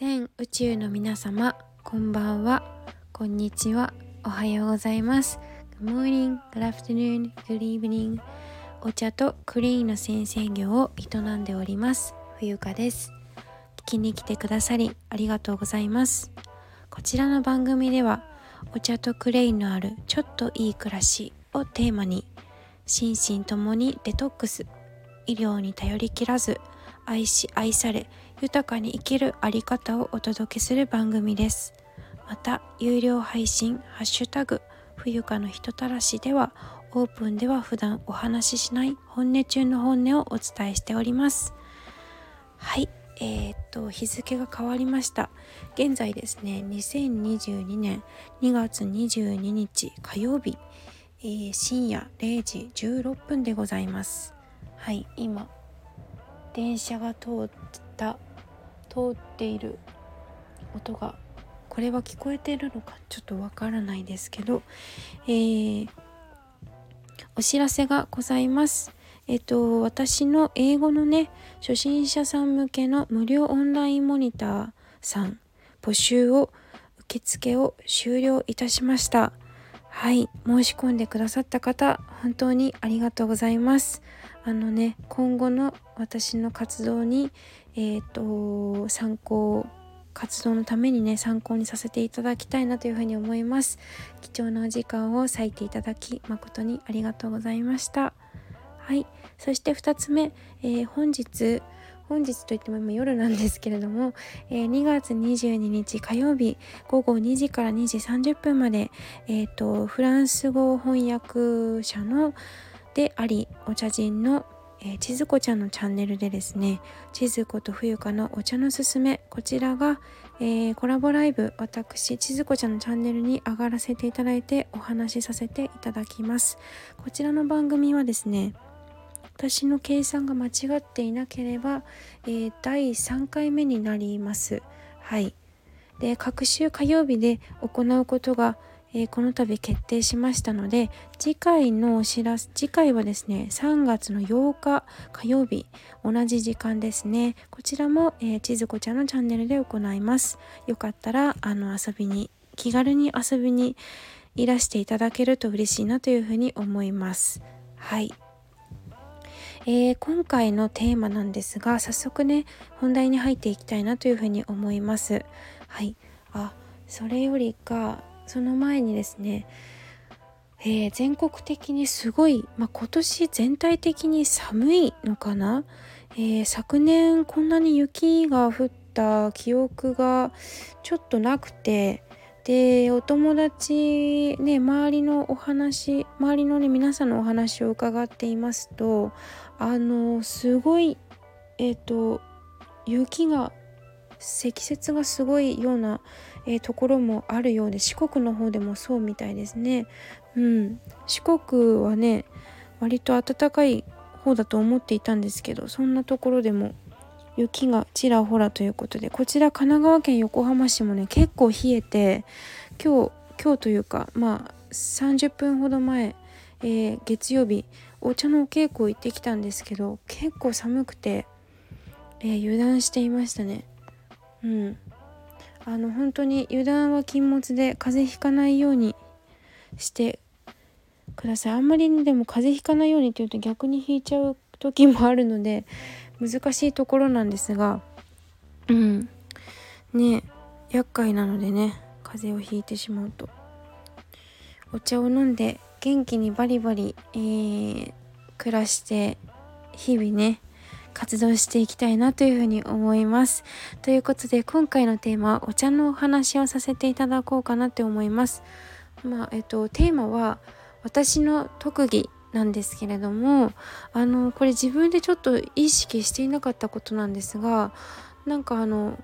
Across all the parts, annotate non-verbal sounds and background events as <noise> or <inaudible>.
全宇宙の皆様こんばんは。こんにちは。おはようございます。Good morning, good afternoon, good evening お茶とクリーンの先生業を営んでおります。冬香です。聞きに来てくださりありがとうございます。こちらの番組ではお茶とクレインのあるちょっといい暮らしをテーマに心身ともにデトックス医療に頼りきらず愛し愛され豊かに生きるあり方をお届けする番組です。また有料配信「ハッシュタグ冬香の人たらし」ではオープンでは普段お話ししない本音中の本音をお伝えしております。はいえー、っと日付が変わりました。現在ですね2022年2月22日火曜日、えー、深夜0時16分でございます。はい今電車が通った通っている音がこれは聞こえてるのかちょっとわからないですけど、えー、お知らせがございます。えっと、私の英語のね、初心者さん向けの無料オンラインモニターさん募集を受付を終了いたしました。はい、申し込んでくださった方、本当にありがとうございます。あのね、今後の私の活動に、え、ー、と、参考、活動のためにね、参考にさせていただきたいなというふうに思います。貴重なお時間を割いていただき、誠にありがとうございました。はい、そして2つ目、えー、本日、本日といっても今夜なんですけれども、えー、2月22日火曜日午後2時から2時30分まで、えーと、フランス語翻訳者のでありお茶人のえー、千鶴子ちゃんのチャンネルでですね千鶴子と冬香のお茶のすすめこちらが、えー、コラボライブ私千鶴子ちゃんのチャンネルに上がらせていただいてお話しさせていただきますこちらの番組はですね私の計算が間違っていなければ、えー、第3回目になります。はい。で、各週火曜日で行うことが、えー、この度決定しましたので、次回のお知らせ、次回はですね、3月の8日火曜日、同じ時間ですね。こちらも、えー、ちずこちゃんのチャンネルで行います。よかったら、あの、遊びに、気軽に遊びにいらしていただけると嬉しいなというふうに思います。はい。えー、今回のテーマなんですが早速ね本題に入っていきたいなというふうに思いますはいあそれよりかその前にですねえー、全国的にすごい、まあ、今年全体的に寒いのかな、えー、昨年こんなに雪が降った記憶がちょっとなくてでお友達ね周りのお話周りのね皆さんのお話を伺っていますとあのすごいえっ、ー、と雪が積雪がすごいような、えー、ところもあるようで四国の方でもそうみたいですね。うん、四国はね割と暖かい方だと思っていたんですけどそんなところでも雪がちらほらということでこちら神奈川県横浜市もね結構冷えて今日今日というかまあ30分ほど前、えー、月曜日お茶のお稽古行ってきたんですけど結構寒くて、えー、油断していましたね。うん。あの本当に油断は禁物で風邪ひかないようにしてください。あんまりでも風邪ひかないようにって言うと逆にひいちゃう時もあるので難しいところなんですがうん。ね厄介なのでね風邪をひいてしまうと。お茶を飲んで元気にバリバリ、えー、暮らして日々ね活動していきたいなというふうに思います。ということで今回のテーマはお茶のお話をさせていただこうかなって思います。まあえっとテーマは私の特技なんですけれどもあのこれ自分でちょっと意識していなかったことなんですがなんかあの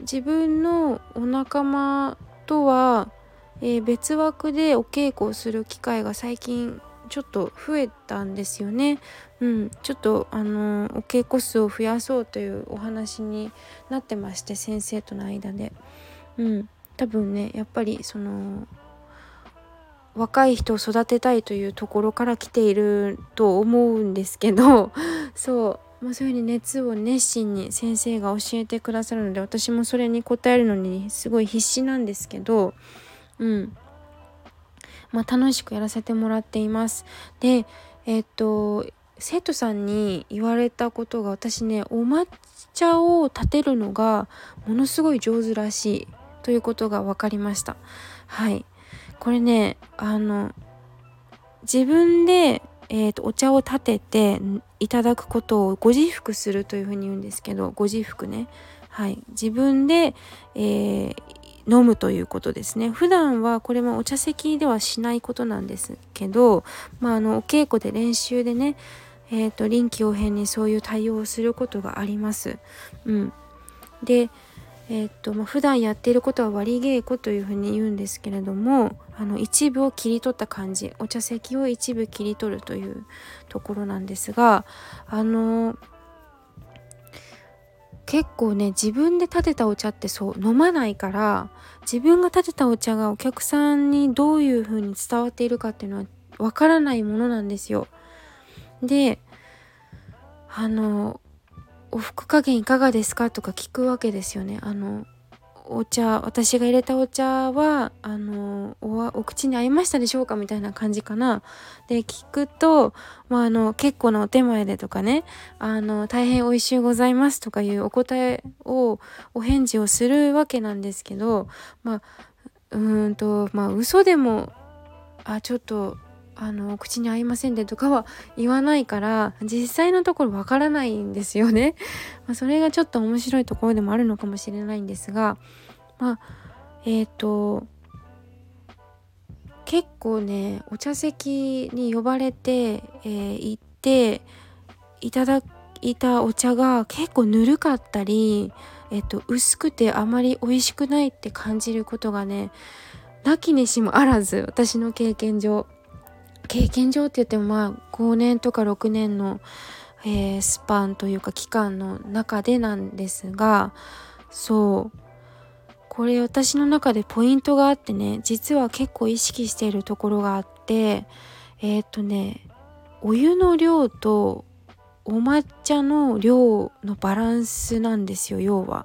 自分のお仲間とは、えー、別枠でお稽古をする機会が最近ちょっと増えたんですよね。うん、ちょっとあのお稽古数を増やそうというお話になってまして先生との間で。うん、多分ねやっぱりその若い人を育てたいというところから来ていると思うんですけど <laughs> そう、まあ、そういうふうに熱を熱心に先生が教えてくださるので私もそれに応えるのにすごい必死なんですけどうんまあ、楽しくやらせてもらっています。でえっと生徒さんに言われたことが私ねお抹茶を立てるのがものすごい上手らしいということが分かりました。はいこれねあの自分で、えーと、お茶を立てていただくことをご自服するというふうに言うんですけどご自服ねはい自分で、えー、飲むということですね普段はこれもお茶席ではしないことなんですけど、まあ、あのお稽古で練習でね、えーと、臨機応変にそういう対応をすることがあります。うん、でえー、っとまあ、普段やっていることは割り稽古というふうに言うんですけれどもあの一部を切り取った感じお茶席を一部切り取るというところなんですがあの結構ね自分で立てたお茶ってそう飲まないから自分が立てたお茶がお客さんにどういう風に伝わっているかっていうのはわからないものなんですよ。であのお服加減いかがですかとか聞くわけですよね。あのお茶私が入れたお茶はあのお口に合いましたでしょうかみたいな感じかな。で聞くと、まあ、あの結構なお手前でとかねあの大変美味しゅうございますとかいうお答えをお返事をするわけなんですけどまあうんとまあ嘘でもあちょっとあの口に合いませんでとかは言わないから実際のところわからないんですよね。<laughs> まあ、それがちょっと面白いところでもあるのかもしれないんですがまあえっ、ー、と結構ねお茶席に呼ばれて、えー、行っていただいたお茶が結構ぬるかったり、えっ、ー、と、薄くてあまり美味しくないって感じることがねなきにしもあらず私の経験上経験上って言ってもまあ5年とか6年の、えー、スパンというか期間の中でなんですがそう。これ私の中でポイントがあってね実は結構意識しているところがあってえっ、とねお湯の量とお抹茶の量のバランスなんですよ要は。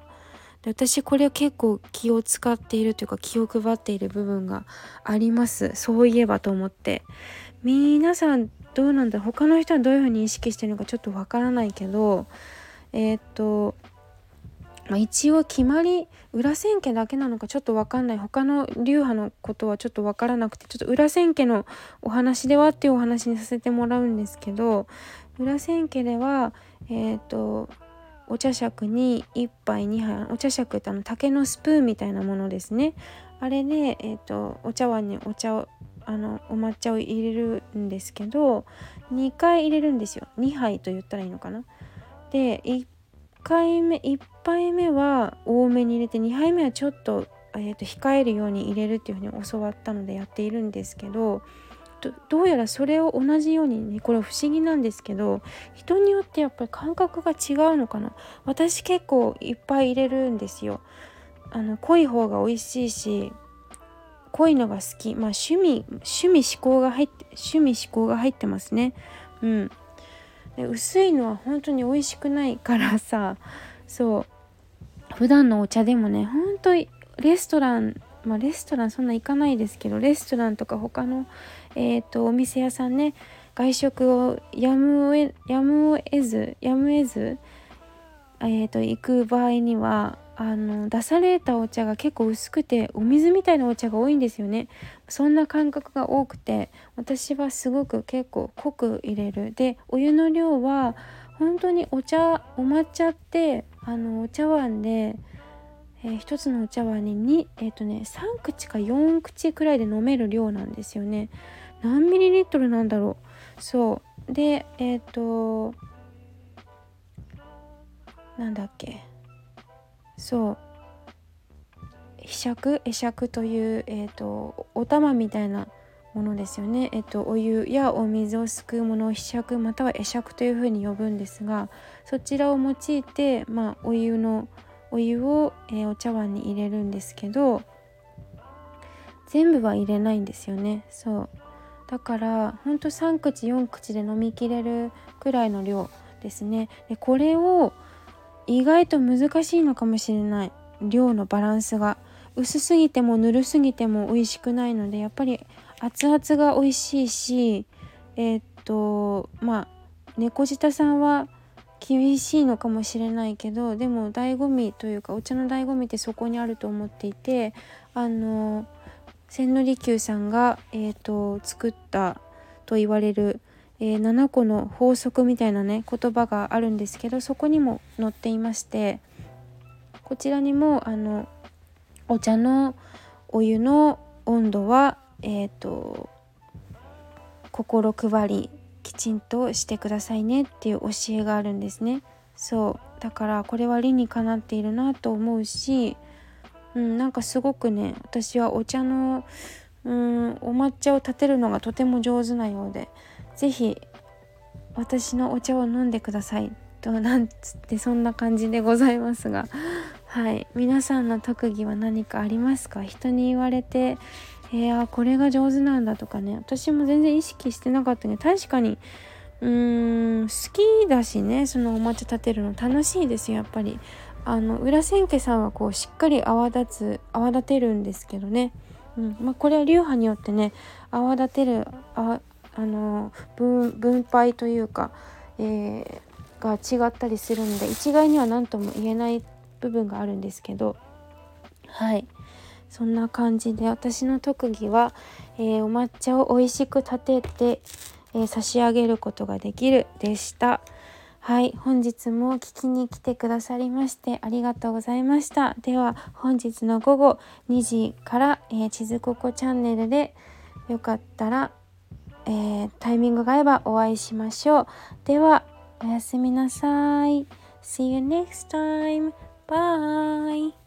私これ結構気を使っているというか気を配っている部分があります。そういえばと思って。皆さんどうなんだ他の人はどういうふうに意識してるのかちょっとわからないけどえー、っと、まあ、一応決まり裏千家だけなのかちょっとわかんない。他の流派のことはちょっとわからなくてちょっと裏千家のお話ではっていうお話にさせてもらうんですけど裏千家ではえー、っとお茶杓に1杯2杯お茶杓ってあの竹のスプーンみたいなものですね。あれで、えーとお茶碗にお茶をあのお抹茶を入れるんですけど2回入れるんですよ。2杯と言ったらいいのかな。で1回目1杯目は多めに入れて2杯目はちょっと,、えー、と控えるように入れるっていうふうに教わったのでやっているんですけどどうやらそれを同じようにねこれ不思議なんですけど人によってやっぱり感覚が違うのかな。私結構いっぱい入れるんですよ。あの濃い方が美味しいし濃いのが好き。まあ趣味趣味思考が入って趣味思考が入ってますね。うん。で薄いのは本当に美味しくないからさそう。普段のお茶でもねほんとレストランまあレストランそんな行かないですけどレストランとか他のえっ、ー、とお店屋さんね外食をやむやむを得ずやむを得ずえーと行く場合にはあの出されたお茶が結構薄くてお水みたいなお茶が多いんですよね。そんな感覚が多くて私はすごく結構濃く入れる。でお湯の量は本当にお茶お抹茶ってあのお茶碗で、えー、1つのお茶碗に2えっ、ー、とね3口か4口くらいで飲める量なんですよね。何ミリリットルなんだろう。そう。でえっ、ー、となんだっけ。そう。ひしゃく会釈という、えーと、お玉みたいなものですよね、えっと、お湯やお水をすくうものをひしゃくまたは会釈というふうに呼ぶんですがそちらを用いて、まあ、お湯のお湯を、えー、お茶碗に入れるんですけど全部は入れないんですよね。そう。だからほんと3口4口で飲みきれるくらいの量ですね。でこれを意外と難しいのかもしれない。量のバランスが。薄すぎてもぬるすぎても美味しくないのでやっぱり熱々が美味しいしえー、っとまあ猫舌さんは厳しいのかもしれないけどでも醍醐味というかお茶の醍醐味ってそこにあると思っていてあの千利休さんが、えーと、作ったと言われる、えー、7個の法則みたいなね言葉があるんですけどそこにも載っていましてこちらにもあのお茶のお湯の温度はえっ、ー、と心配りきちんとしてくださいねっていう教えがあるんですね。そう。だからこれは理にかなっているなと思うしうん、なんかすごくね私はお茶のうんお抹茶を立てるのがとても上手なようで是非私のお茶を飲んでください。となんつってそんな感じでございますが。はい。皆さんの特技は何かありますか？人に言われてえー、これが上手なんだとかね。私も全然意識してなかったね確かにうーん好きだしね。そのお抹茶立てるの楽しいですやっぱり。あの裏千家さんはこうしっかり泡立つ泡立てるんですけどね、うん。まあ、これは流派によってね泡立てるああの分分配というか、えー、が違ったりするんで一概には何とも言えない部分があるんですけどはい。そんな感じで私の特技は、えー、お抹茶を美味しく立てて、えー、差し上げることができるでした。はい。本日も聞きに来てくださりましてありがとうございました。では本日の午後2時から、えー、地図ここチャンネルでよかったら、えー、タイミングが合えばお会いしましょうではおやすみなさい See you next time. Bye.